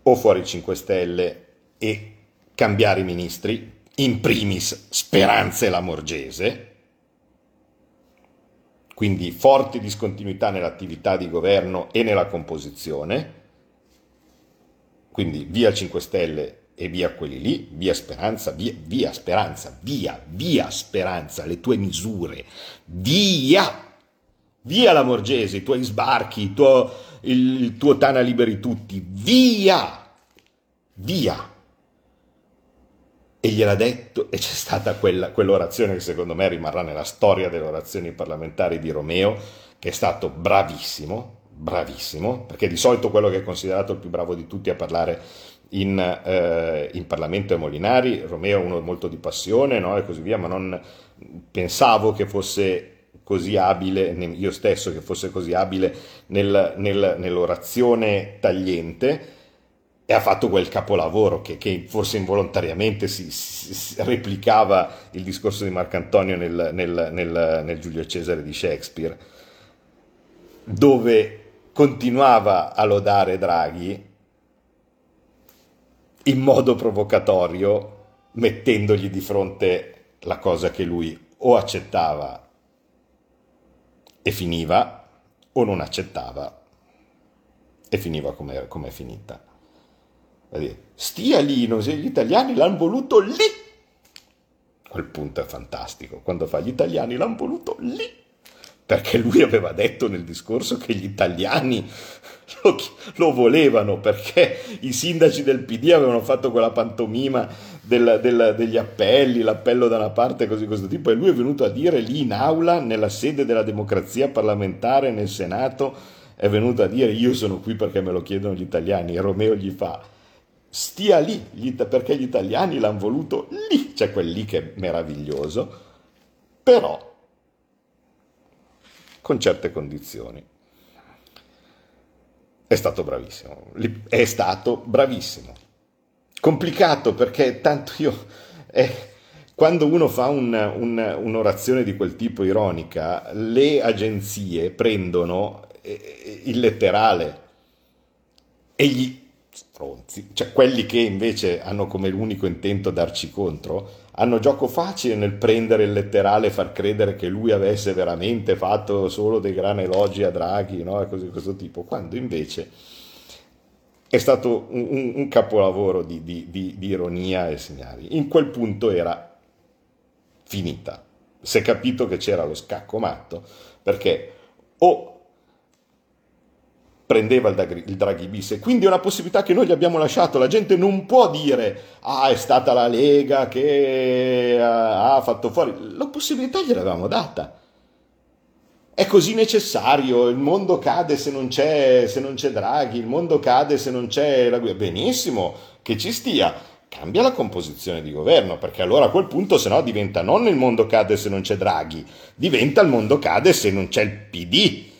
[SPEAKER 6] o fuori 5 Stelle e cambiare i ministri, in primis Speranza e la Morgese, quindi forti discontinuità nell'attività di governo e nella composizione, quindi via 5 Stelle e via quelli lì, via Speranza, via, via Speranza, via, via Speranza, le tue misure, via, via la Morgese, i tuoi sbarchi, il tuo, il, il tuo Tana Liberi Tutti, via, via e gliel'ha detto e c'è stata quella, quell'orazione che secondo me rimarrà nella storia delle orazioni parlamentari di Romeo, che è stato bravissimo, bravissimo, perché di solito quello che è considerato il più bravo di tutti a parlare in, eh, in Parlamento è Molinari, Romeo è uno molto di passione no? e così via, ma non pensavo che fosse così abile, io stesso che fosse così abile nel, nel, nell'orazione tagliente, e ha fatto quel capolavoro che, che forse involontariamente si, si, si, replicava il discorso di Marcantonio nel, nel, nel, nel Giulio Cesare di Shakespeare, dove continuava a lodare Draghi in modo provocatorio, mettendogli di fronte la cosa che lui o accettava e finiva, o non accettava e finiva come è finita. Stia lì, gli italiani l'hanno voluto lì. Quel punto è fantastico, quando fa gli italiani l'hanno voluto lì. Perché lui aveva detto nel discorso che gli italiani lo, lo volevano, perché i sindaci del PD avevano fatto quella pantomima del, del, degli appelli, l'appello da una parte così questo tipo, e lui è venuto a dire lì in aula, nella sede della democrazia parlamentare, nel Senato, è venuto a dire io sono qui perché me lo chiedono gli italiani, e Romeo gli fa stia lì, perché gli italiani l'hanno voluto lì, c'è quel lì che è meraviglioso, però con certe condizioni. È stato bravissimo, è stato bravissimo. Complicato perché tanto io... Eh, quando uno fa un, un, un'orazione di quel tipo ironica, le agenzie prendono eh, il letterale e gli, stronzi, cioè quelli che invece hanno come l'unico intento darci contro, hanno gioco facile nel prendere il letterale e far credere che lui avesse veramente fatto solo dei gran elogi a Draghi, no? e cose di questo tipo, quando invece è stato un, un, un capolavoro di, di, di, di ironia e segnali. In quel punto era finita. Si è capito che c'era lo scacco matto, perché o prendeva il, Draghi, bis. E quindi è una possibilità che noi gli abbiamo lasciato. La gente non può dire ah è stata la Lega che ha fatto fuori la possibilità gliel'avevamo data. È così necessario. Il mondo cade se non c'è, se non c'è Draghi. Il mondo cade se non c'è la guida. Benissimo che ci stia. Cambia la composizione di governo, perché allora a quel punto se no diventa non il mondo cade se non c'è Draghi, diventa il mondo cade se non c'è il PD.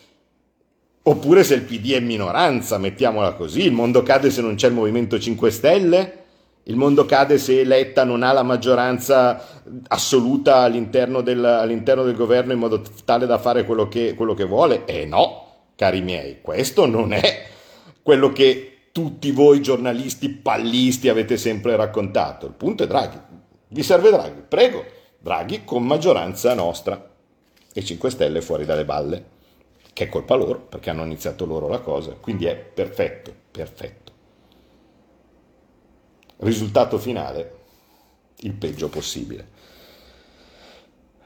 [SPEAKER 6] Oppure se il PD è minoranza, mettiamola così, il mondo cade se non c'è il Movimento 5 Stelle? Il mondo cade se Letta non ha la maggioranza assoluta all'interno del, all'interno del governo in modo tale da fare quello che, quello che vuole? Eh no, cari miei, questo non è quello che tutti voi giornalisti pallisti avete sempre raccontato. Il punto è Draghi. Vi serve Draghi? Prego, Draghi con maggioranza nostra e 5 Stelle fuori dalle balle, che è colpa loro perché hanno iniziato loro la cosa, quindi è perfetto, perfetto. Risultato finale, il peggio possibile.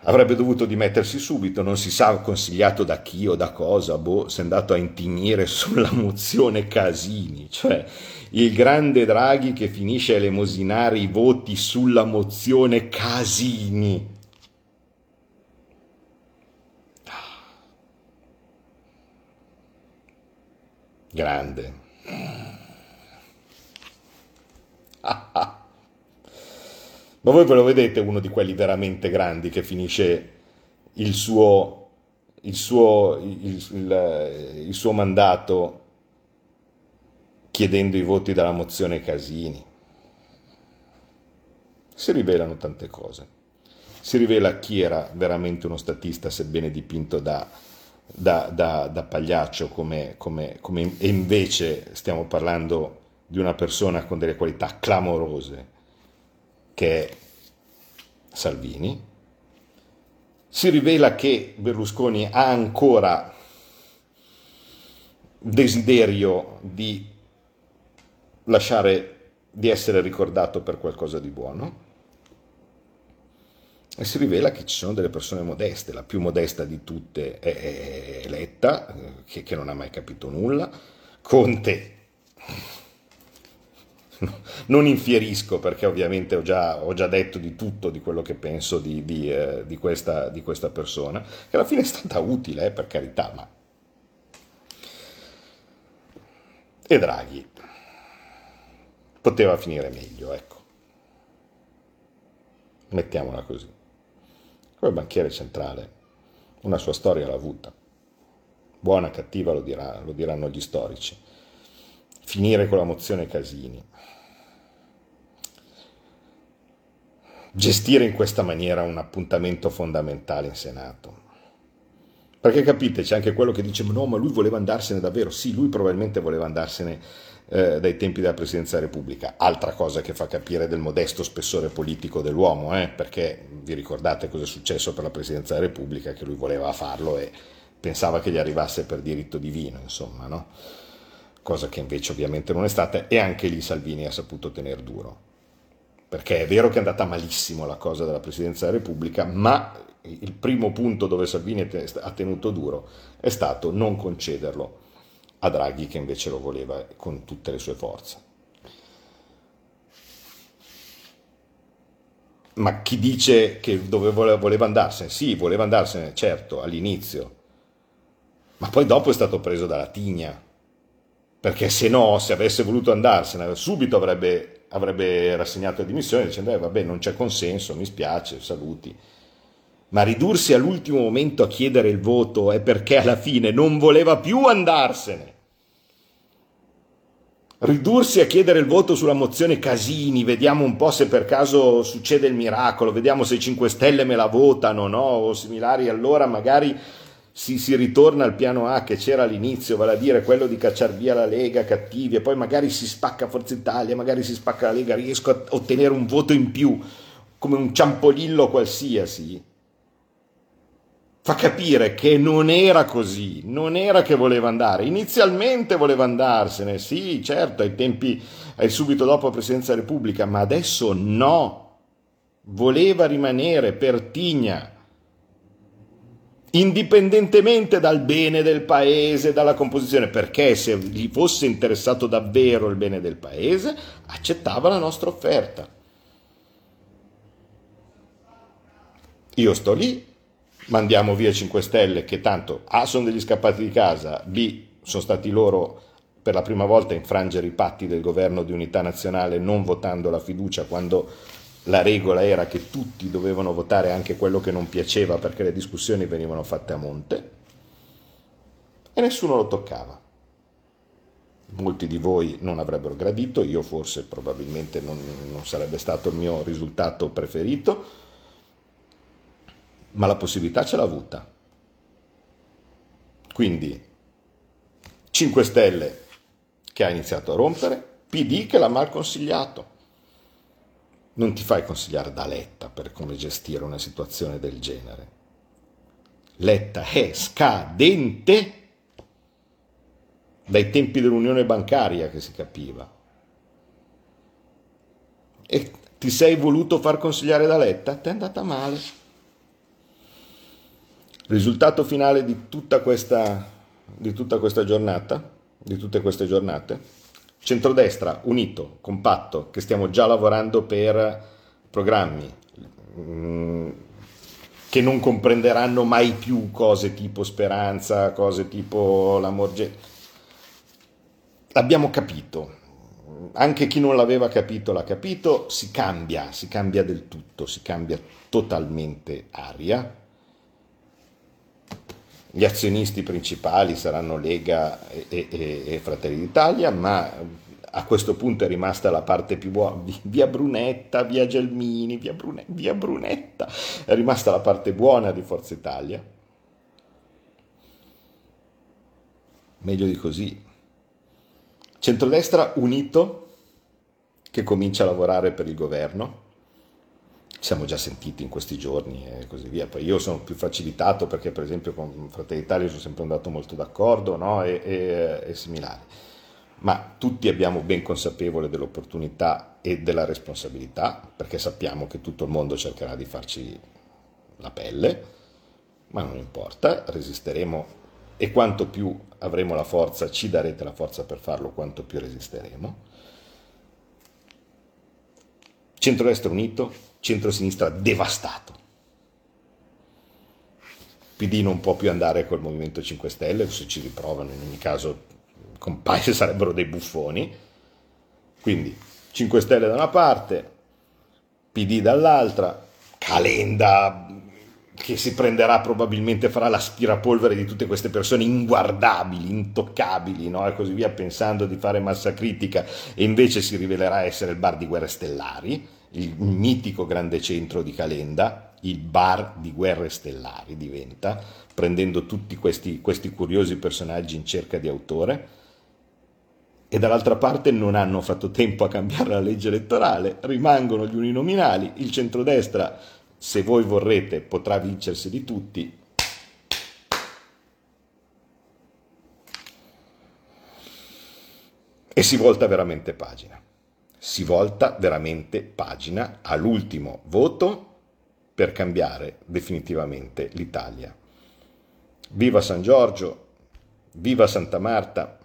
[SPEAKER 6] Avrebbe dovuto dimettersi subito, non si sa consigliato da chi o da cosa, boh, si è andato a intignire [LAUGHS] sulla mozione Casini, cioè il grande Draghi che finisce a elemosinare i voti sulla mozione Casini. Grande. [LAUGHS] Ma voi ve lo vedete uno di quelli veramente grandi che finisce il suo, il suo, il, il, il suo mandato chiedendo i voti dalla mozione Casini? Si rivelano tante cose. Si rivela chi era veramente uno statista, sebbene dipinto da, da, da, da pagliaccio, come, come, come e invece stiamo parlando di una persona con delle qualità clamorose, che è Salvini, si rivela che Berlusconi ha ancora desiderio di lasciare di essere ricordato per qualcosa di buono e si rivela che ci sono delle persone modeste, la più modesta di tutte è Letta, che, che non ha mai capito nulla, Conte [LAUGHS] non infierisco perché ovviamente ho già, ho già, detto di tutto di quello che penso di, di, eh, di, questa, di, questa, persona, che alla fine è stata utile, eh, per carità, ma... E Draghi poteva finire meglio, ecco. Mettiamola così. Come banchiere centrale, una sua storia l'ha avuta. Buona, cattiva, lo, dirà, lo diranno gli storici finire con la mozione Casini. Gestire in questa maniera un appuntamento fondamentale in Senato. Perché capite, c'è anche quello che dice no, ma lui voleva andarsene davvero. Sì, lui probabilmente voleva andarsene eh, dai tempi della Presidenza della Repubblica. Altra cosa che fa capire del modesto spessore politico dell'uomo, eh? perché vi ricordate cosa è successo per la Presidenza della Repubblica, che lui voleva farlo e pensava che gli arrivasse per diritto divino, insomma, no? cosa che invece ovviamente non è stata, e anche lì Salvini ha saputo tenere duro. Perché è vero che è andata malissimo la cosa della Presidenza della Repubblica, ma il primo punto dove Salvini ha tenuto duro è stato non concederlo a Draghi che invece lo voleva con tutte le sue forze. Ma chi dice che dove voleva andarsene? Sì, voleva andarsene, certo, all'inizio, ma poi dopo è stato preso dalla tigna perché se no, se avesse voluto andarsene, subito avrebbe, avrebbe rassegnato le dimissioni dicendo, eh, vabbè, non c'è consenso, mi spiace, saluti. Ma ridursi all'ultimo momento a chiedere il voto è perché alla fine non voleva più andarsene. Ridursi a chiedere il voto sulla mozione Casini, vediamo un po' se per caso succede il miracolo, vediamo se i 5 Stelle me la votano, no? O similari, allora magari si, si, ritorna al piano A che c'era all'inizio, vale a dire quello di cacciar via la Lega cattivi e poi magari si spacca Forza Italia, magari si spacca la Lega, riesco a ottenere un voto in più, come un ciampolillo qualsiasi, fa capire che non era così, non era che voleva andare, inizialmente voleva andarsene, sì, certo, ai tempi, ai subito dopo la Presidenza della Repubblica, ma adesso no, voleva rimanere per Tigna indipendentemente dal bene del paese, dalla composizione, perché se gli fosse interessato davvero il bene del paese, accettava la nostra offerta. Io sto lì, mandiamo via 5 Stelle che tanto A sono degli scappati di casa, B sono stati loro per la prima volta a infrangere i patti del governo di unità nazionale non votando la fiducia quando la regola era che tutti dovevano votare anche quello che non piaceva perché le discussioni venivano fatte a monte e nessuno lo toccava. molti di voi non avrebbero gradito, io forse probabilmente non, non sarebbe stato il mio risultato preferito, ma la possibilità ce l'ha avuta. Quindi 5 Stelle che ha iniziato a rompere, PD che l'ha mal consigliato. Non ti fai consigliare da Letta per come gestire una situazione del genere. Letta è scadente dai tempi dell'unione bancaria che si capiva. E ti sei voluto far consigliare da Letta? Ti è andata male. Risultato finale di tutta questa, di tutta questa giornata, di tutte queste giornate? Centrodestra unito, compatto, che stiamo già lavorando per programmi mm, che non comprenderanno mai più cose tipo speranza, cose tipo l'amorge abbiamo capito, anche chi non l'aveva capito l'ha capito, si cambia, si cambia del tutto, si cambia totalmente aria. Gli azionisti principali saranno Lega e, e, e Fratelli d'Italia, ma a questo punto è rimasta la parte più buona, via Brunetta, via Gelmini, via, Brune, via Brunetta, è rimasta la parte buona di Forza Italia. Meglio di così, Centrodestra unito che comincia a lavorare per il governo. Siamo già sentiti in questi giorni e così via. Poi io sono più facilitato perché, per esempio, con Fratelli d'Italia sono sempre andato molto d'accordo no? e, e, e similari. Ma tutti abbiamo ben consapevole dell'opportunità e della responsabilità, perché sappiamo che tutto il mondo cercherà di farci la pelle, ma non importa, resisteremo e quanto più avremo la forza, ci darete la forza per farlo, quanto più resisteremo. Centro-destra unito, centro-sinistra devastato. PD non può più andare col Movimento 5 Stelle, se ci riprovano in ogni caso compagni sarebbero dei buffoni. Quindi 5 Stelle da una parte, PD dall'altra, Calenda che si prenderà probabilmente, farà l'aspirapolvere di tutte queste persone inguardabili, intoccabili no? e così via, pensando di fare massa critica e invece si rivelerà essere il bar di Guerre Stellari, il mitico grande centro di Calenda, il bar di Guerre Stellari diventa, prendendo tutti questi, questi curiosi personaggi in cerca di autore e dall'altra parte non hanno fatto tempo a cambiare la legge elettorale, rimangono gli uninominali, il centrodestra se voi vorrete potrà vincersi di tutti. E si volta veramente pagina. Si volta veramente pagina all'ultimo voto per cambiare definitivamente l'Italia. Viva San Giorgio, viva Santa Marta,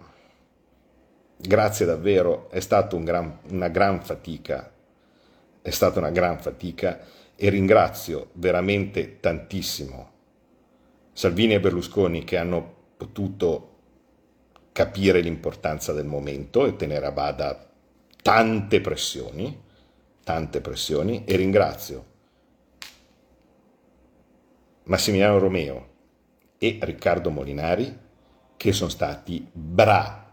[SPEAKER 6] grazie davvero, è stata un gran, una gran fatica, è stata una gran fatica e ringrazio veramente tantissimo Salvini e Berlusconi che hanno potuto capire l'importanza del momento e tenere a bada tante pressioni, tante pressioni e ringrazio Massimiliano Romeo e Riccardo Molinari che sono stati bravissimi.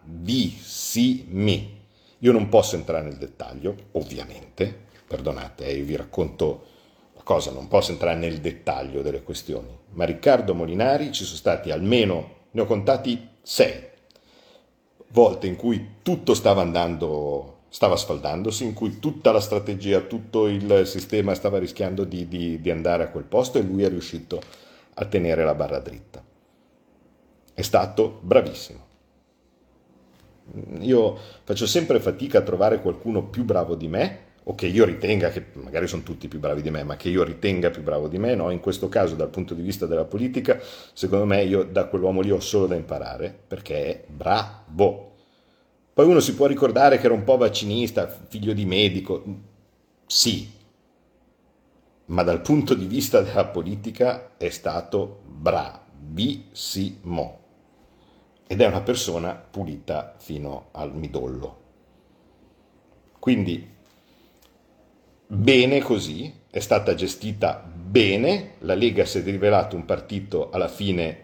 [SPEAKER 6] Io non posso entrare nel dettaglio, ovviamente, perdonate, eh, vi racconto cosa, non posso entrare nel dettaglio delle questioni, ma Riccardo Molinari ci sono stati almeno, ne ho contati sei volte in cui tutto stava andando, stava sfaldandosi, in cui tutta la strategia, tutto il sistema stava rischiando di, di, di andare a quel posto e lui è riuscito a tenere la barra dritta. È stato bravissimo. Io faccio sempre fatica a trovare qualcuno più bravo di me o che io ritenga, che magari sono tutti più bravi di me, ma che io ritenga più bravo di me, no? in questo caso dal punto di vista della politica, secondo me io da quell'uomo lì ho solo da imparare, perché è bravo. Poi uno si può ricordare che era un po' vaccinista, figlio di medico, sì, ma dal punto di vista della politica è stato bravissimo. Ed è una persona pulita fino al midollo. Quindi bene così, è stata gestita bene, la Lega si è rivelato un partito alla fine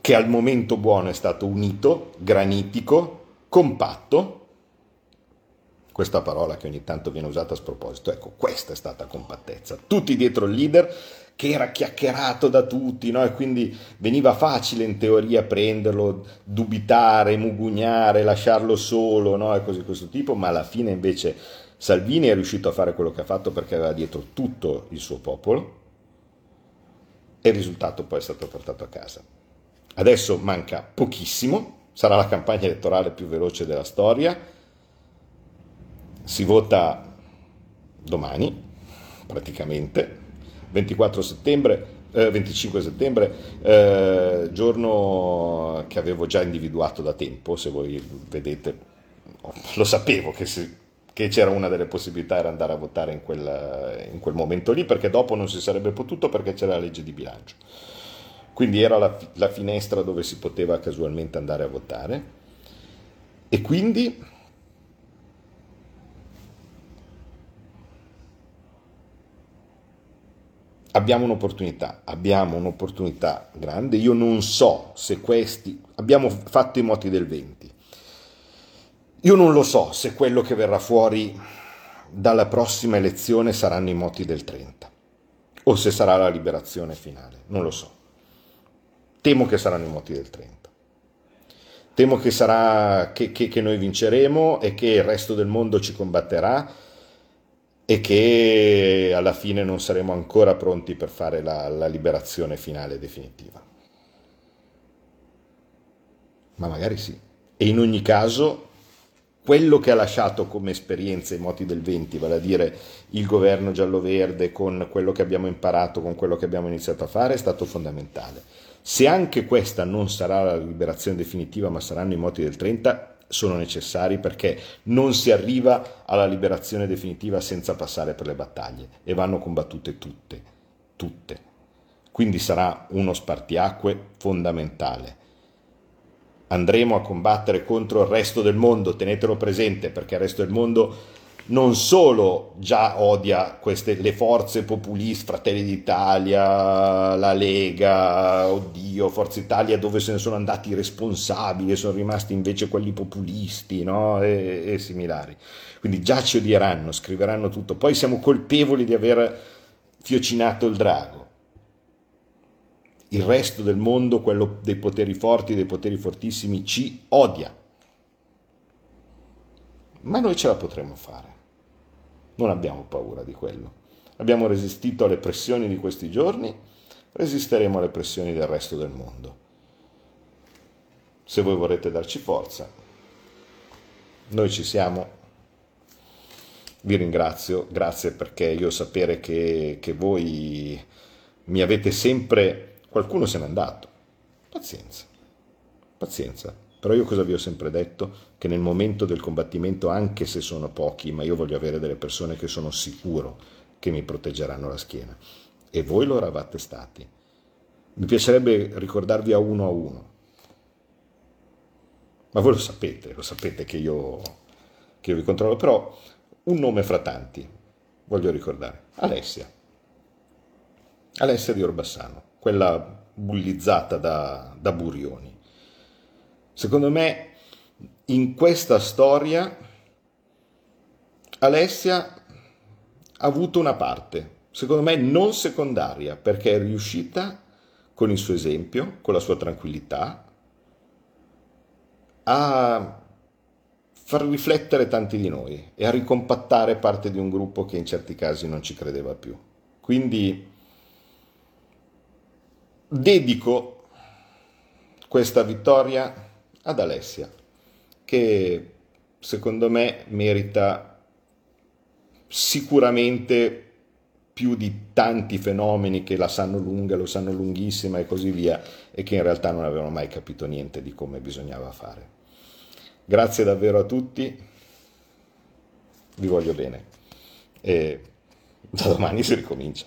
[SPEAKER 6] che al momento buono è stato unito, granitico, compatto, questa parola che ogni tanto viene usata a sproposito, ecco, questa è stata compattezza, tutti dietro il leader che era chiacchierato da tutti, no? e quindi veniva facile in teoria prenderlo, dubitare, mugugnare, lasciarlo solo, no? e così questo tipo, ma alla fine invece Salvini è riuscito a fare quello che ha fatto perché aveva dietro tutto il suo popolo e il risultato poi è stato portato a casa. Adesso manca pochissimo, sarà la campagna elettorale più veloce della storia, si vota domani praticamente. 24 settembre, eh, 25 settembre, eh, giorno che avevo già individuato da tempo, se voi vedete, lo sapevo che, si, che c'era una delle possibilità era andare a votare in quel, in quel, momento lì, perché dopo non si sarebbe potuto perché c'era la legge di bilancio. Quindi era la, la finestra dove si poteva casualmente andare a votare. E quindi abbiamo un'opportunità, abbiamo un'opportunità grande. Io non so se questi, abbiamo fatto i moti del 20. Io non lo so se quello che verrà fuori dalla prossima elezione saranno i moti del 30 o se sarà la liberazione finale, non lo so. Temo che saranno i moti del 30. Temo che sarà che, che, che noi vinceremo e che il resto del mondo ci combatterà e che alla fine non saremo ancora pronti per fare la, la liberazione finale definitiva. Ma magari sì. E in ogni caso quello che ha lasciato come esperienza i moti del 20, vale a dire il governo giallo-verde con quello che abbiamo imparato, con quello che abbiamo iniziato a fare, è stato fondamentale. Se anche questa non sarà la liberazione definitiva, ma saranno i moti del 30, sono necessari perché non si arriva alla liberazione definitiva senza passare per le battaglie e vanno combattute tutte, tutte. Quindi sarà uno spartiacque fondamentale. Andremo a combattere contro il resto del mondo, tenetelo presente perché il resto del mondo non solo già odia queste, le forze populiste, Fratelli d'Italia, la Lega, oddio, Forza Italia, dove se ne sono andati i responsabili e sono rimasti invece quelli populisti no? e, e similari. Quindi già ci odieranno, scriveranno tutto. Poi siamo colpevoli di aver fiocinato il drago. Il resto del mondo, quello dei poteri forti, dei poteri fortissimi, ci odia. Ma noi ce la potremo fare. Non abbiamo paura di quello. Abbiamo resistito alle pressioni di questi giorni, resisteremo alle pressioni del resto del mondo. Se voi vorrete darci forza, noi ci siamo. Vi ringrazio, grazie perché io sapere che, che voi mi avete sempre... Qualcuno se n'è andato. Pazienza, pazienza. Però io cosa vi ho sempre detto? Che nel momento del combattimento, anche se sono pochi, ma io voglio avere delle persone che sono sicuro che mi proteggeranno la schiena. E voi lo eravate stati. Mi piacerebbe ricordarvi a uno a uno. Ma voi lo sapete, lo sapete che io, che io vi controllo. Però un nome fra tanti voglio ricordare. Alessia. Alessia di Orbassano, quella bullizzata da, da Burioni Secondo me in questa storia Alessia ha avuto una parte, secondo me non secondaria, perché è riuscita con il suo esempio, con la sua tranquillità, a far riflettere tanti di noi e a ricompattare parte di un gruppo che in certi casi non ci credeva più. Quindi dedico questa vittoria ad Alessia, che secondo me merita sicuramente più di tanti fenomeni che la sanno lunga, lo sanno lunghissima e così via, e che in realtà non avevano mai capito niente di come bisognava fare. Grazie davvero a tutti, vi voglio bene e da domani si ricomincia.